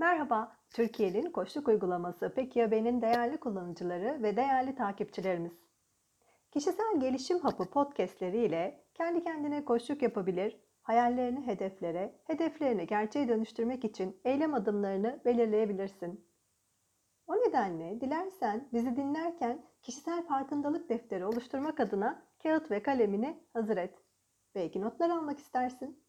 Merhaba, Türkiye'nin koçluk uygulaması Peki ya Ben'in değerli kullanıcıları ve değerli takipçilerimiz. Kişisel gelişim hapı podcastleriyle kendi kendine koçluk yapabilir, hayallerini hedeflere, hedeflerini gerçeğe dönüştürmek için eylem adımlarını belirleyebilirsin. O nedenle dilersen bizi dinlerken kişisel farkındalık defteri oluşturmak adına kağıt ve kalemini hazır et. Belki notlar almak istersin.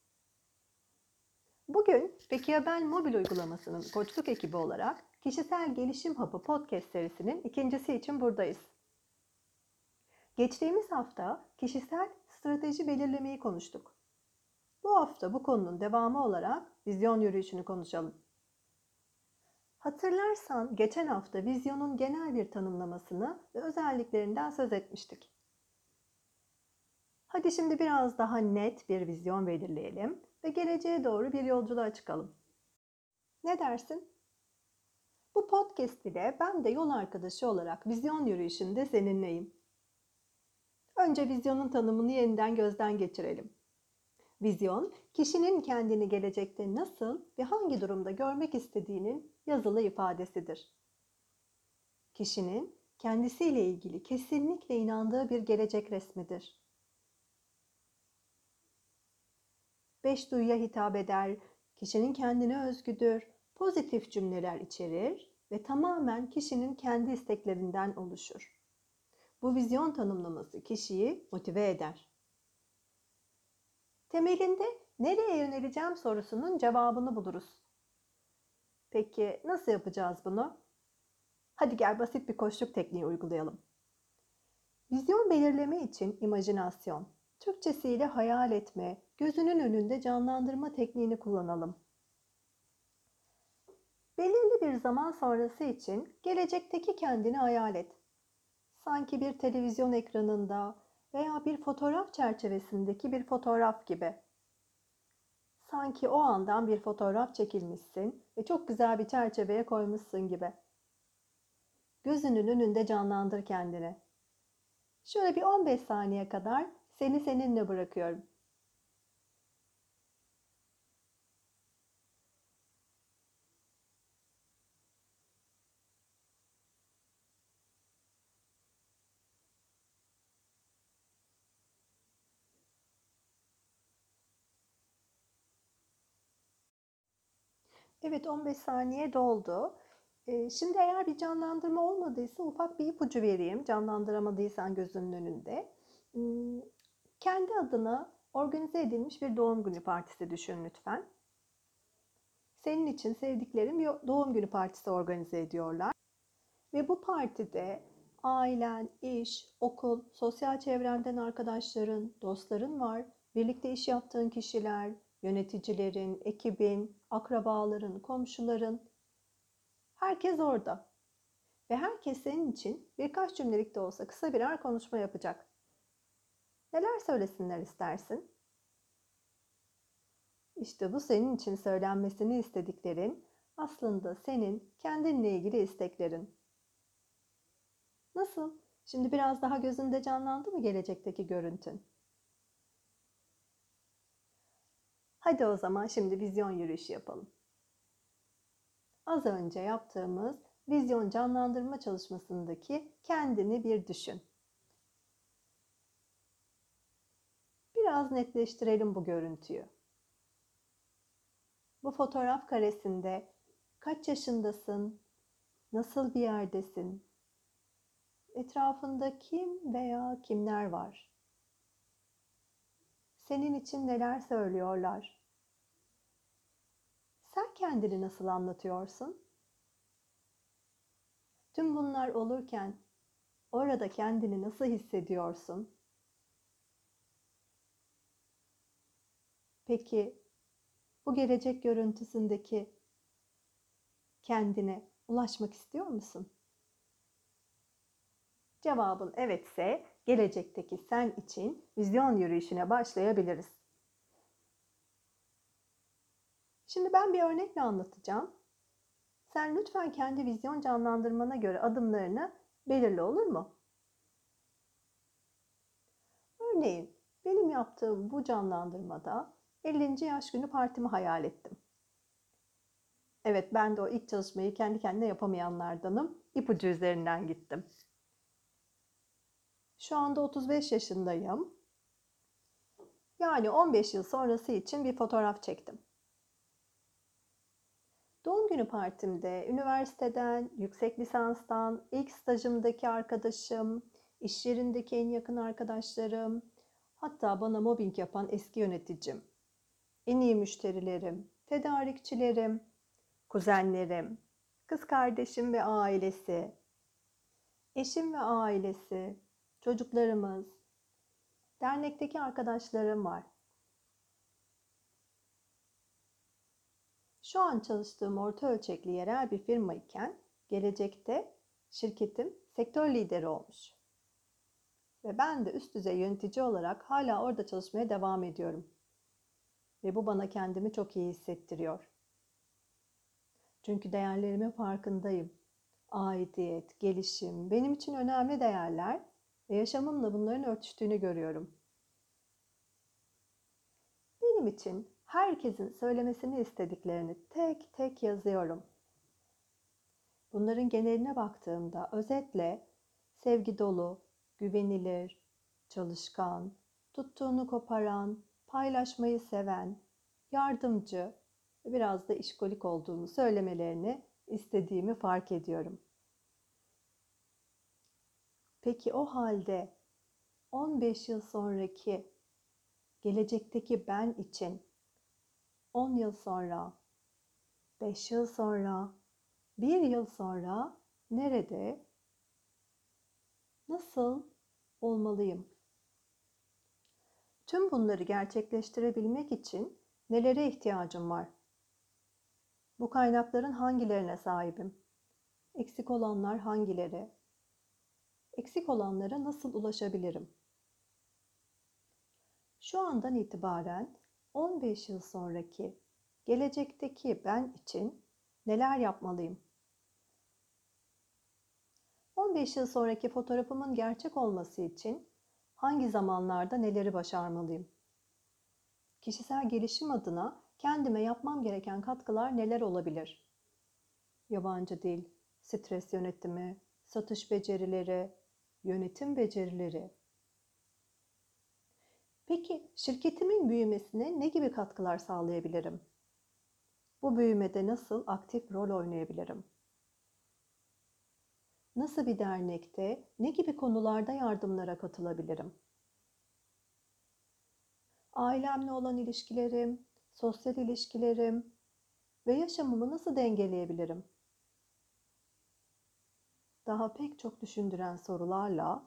Bugün Ben mobil uygulamasının koçluk ekibi olarak Kişisel Gelişim Hapı podcast serisinin ikincisi için buradayız. Geçtiğimiz hafta kişisel strateji belirlemeyi konuştuk. Bu hafta bu konunun devamı olarak vizyon yürüyüşünü konuşalım. Hatırlarsan geçen hafta vizyonun genel bir tanımlamasını ve özelliklerinden söz etmiştik. Hadi şimdi biraz daha net bir vizyon belirleyelim ve geleceğe doğru bir yolculuğa çıkalım. Ne dersin? Bu podcast ile ben de yol arkadaşı olarak vizyon yürüyüşünde seninleyim. Önce vizyonun tanımını yeniden gözden geçirelim. Vizyon, kişinin kendini gelecekte nasıl ve hangi durumda görmek istediğinin yazılı ifadesidir. Kişinin kendisiyle ilgili kesinlikle inandığı bir gelecek resmidir. Beş duyuya hitap eder, kişinin kendine özgüdür, pozitif cümleler içerir ve tamamen kişinin kendi isteklerinden oluşur. Bu vizyon tanımlaması kişiyi motive eder. Temelinde nereye yöneleceğim sorusunun cevabını buluruz. Peki nasıl yapacağız bunu? Hadi gel basit bir koşluk tekniği uygulayalım. Vizyon belirleme için imajinasyon, Türkçesiyle hayal etme, gözünün önünde canlandırma tekniğini kullanalım. Belirli bir zaman sonrası için gelecekteki kendini hayal et. Sanki bir televizyon ekranında veya bir fotoğraf çerçevesindeki bir fotoğraf gibi. Sanki o andan bir fotoğraf çekilmişsin ve çok güzel bir çerçeveye koymuşsun gibi. Gözünün önünde canlandır kendini. Şöyle bir 15 saniye kadar seni seninle bırakıyorum. Evet 15 saniye doldu. Ee, şimdi eğer bir canlandırma olmadıysa ufak bir ipucu vereyim. Canlandıramadıysan gözünün önünde. Kendi adına organize edilmiş bir doğum günü partisi düşün lütfen. Senin için sevdiklerin bir doğum günü partisi organize ediyorlar. Ve bu partide ailen, iş, okul, sosyal çevrenden arkadaşların, dostların var. Birlikte iş yaptığın kişiler, yöneticilerin, ekibin, akrabaların, komşuların. Herkes orada. Ve herkes senin için birkaç cümlelik de olsa kısa birer konuşma yapacak. Neler söylesinler istersin? İşte bu senin için söylenmesini istediklerin aslında senin kendinle ilgili isteklerin. Nasıl? Şimdi biraz daha gözünde canlandı mı gelecekteki görüntün? Hadi o zaman şimdi vizyon yürüyüşü yapalım. Az önce yaptığımız vizyon canlandırma çalışmasındaki kendini bir düşün. Biraz netleştirelim bu görüntüyü. Bu fotoğraf karesinde kaç yaşındasın? Nasıl bir yerdesin? Etrafında kim veya kimler var? Senin için neler söylüyorlar? Sen kendini nasıl anlatıyorsun? Tüm bunlar olurken orada kendini nasıl hissediyorsun? Peki bu gelecek görüntüsündeki kendine ulaşmak istiyor musun? Cevabın evetse gelecekteki sen için vizyon yürüyüşüne başlayabiliriz. Şimdi ben bir örnekle anlatacağım. Sen lütfen kendi vizyon canlandırmana göre adımlarını belirle olur mu? Örneğin benim yaptığım bu canlandırmada 50. yaş günü partimi hayal ettim. Evet, ben de o ilk çalışmayı kendi kendine yapamayanlardanım. İpucu üzerinden gittim. Şu anda 35 yaşındayım. Yani 15 yıl sonrası için bir fotoğraf çektim. Doğum günü partimde üniversiteden, yüksek lisanstan, ilk stajımdaki arkadaşım, iş yerindeki en yakın arkadaşlarım, hatta bana mobbing yapan eski yöneticim, en iyi müşterilerim, tedarikçilerim, kuzenlerim, kız kardeşim ve ailesi, eşim ve ailesi, çocuklarımız, dernekteki arkadaşlarım var. Şu an çalıştığım orta ölçekli yerel bir firma iken gelecekte şirketim sektör lideri olmuş. Ve ben de üst düzey yönetici olarak hala orada çalışmaya devam ediyorum. Ve bu bana kendimi çok iyi hissettiriyor. Çünkü değerlerimin farkındayım. Aidiyet, gelişim benim için önemli değerler ve yaşamımla bunların örtüştüğünü görüyorum. Benim için herkesin söylemesini istediklerini tek tek yazıyorum. Bunların geneline baktığımda özetle sevgi dolu, güvenilir, çalışkan, tuttuğunu koparan, paylaşmayı seven, yardımcı biraz da işkolik olduğumu söylemelerini istediğimi fark ediyorum. Peki o halde 15 yıl sonraki gelecekteki ben için 10 yıl sonra, 5 yıl sonra, 1 yıl sonra nerede, nasıl olmalıyım? Tüm bunları gerçekleştirebilmek için nelere ihtiyacım var? Bu kaynakların hangilerine sahibim? Eksik olanlar hangileri? Eksik olanlara nasıl ulaşabilirim? Şu andan itibaren 15 yıl sonraki, gelecekteki ben için neler yapmalıyım? 15 yıl sonraki fotoğrafımın gerçek olması için hangi zamanlarda neleri başarmalıyım? Kişisel gelişim adına kendime yapmam gereken katkılar neler olabilir? Yabancı dil, stres yönetimi, satış becerileri, yönetim becerileri. Peki şirketimin büyümesine ne gibi katkılar sağlayabilirim? Bu büyümede nasıl aktif rol oynayabilirim? Nasıl bir dernekte, ne gibi konularda yardımlara katılabilirim? Ailemle olan ilişkilerim, sosyal ilişkilerim ve yaşamımı nasıl dengeleyebilirim? Daha pek çok düşündüren sorularla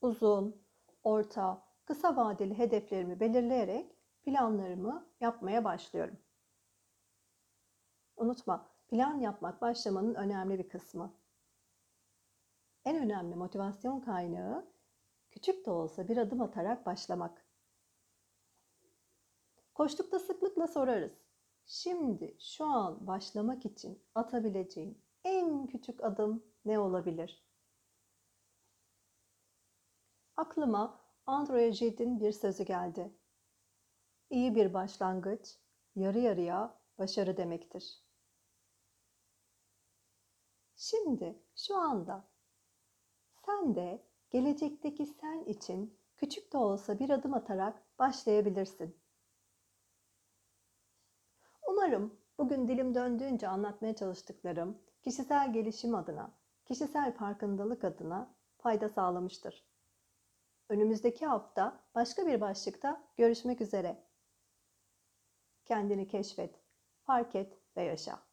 uzun, orta, kısa vadeli hedeflerimi belirleyerek planlarımı yapmaya başlıyorum. Unutma, plan yapmak başlamanın önemli bir kısmı. En önemli motivasyon kaynağı küçük de olsa bir adım atarak başlamak. Koştukta sıklıkla sorarız. Şimdi şu an başlamak için atabileceğin en küçük adım ne olabilir? Aklıma Andrea Gide'in bir sözü geldi. İyi bir başlangıç yarı yarıya başarı demektir. Şimdi şu anda sen de gelecekteki sen için küçük de olsa bir adım atarak başlayabilirsin. Umarım bugün dilim döndüğünce anlatmaya çalıştıklarım kişisel gelişim adına, kişisel farkındalık adına fayda sağlamıştır. Önümüzdeki hafta başka bir başlıkta görüşmek üzere. Kendini keşfet, fark et ve yaşa.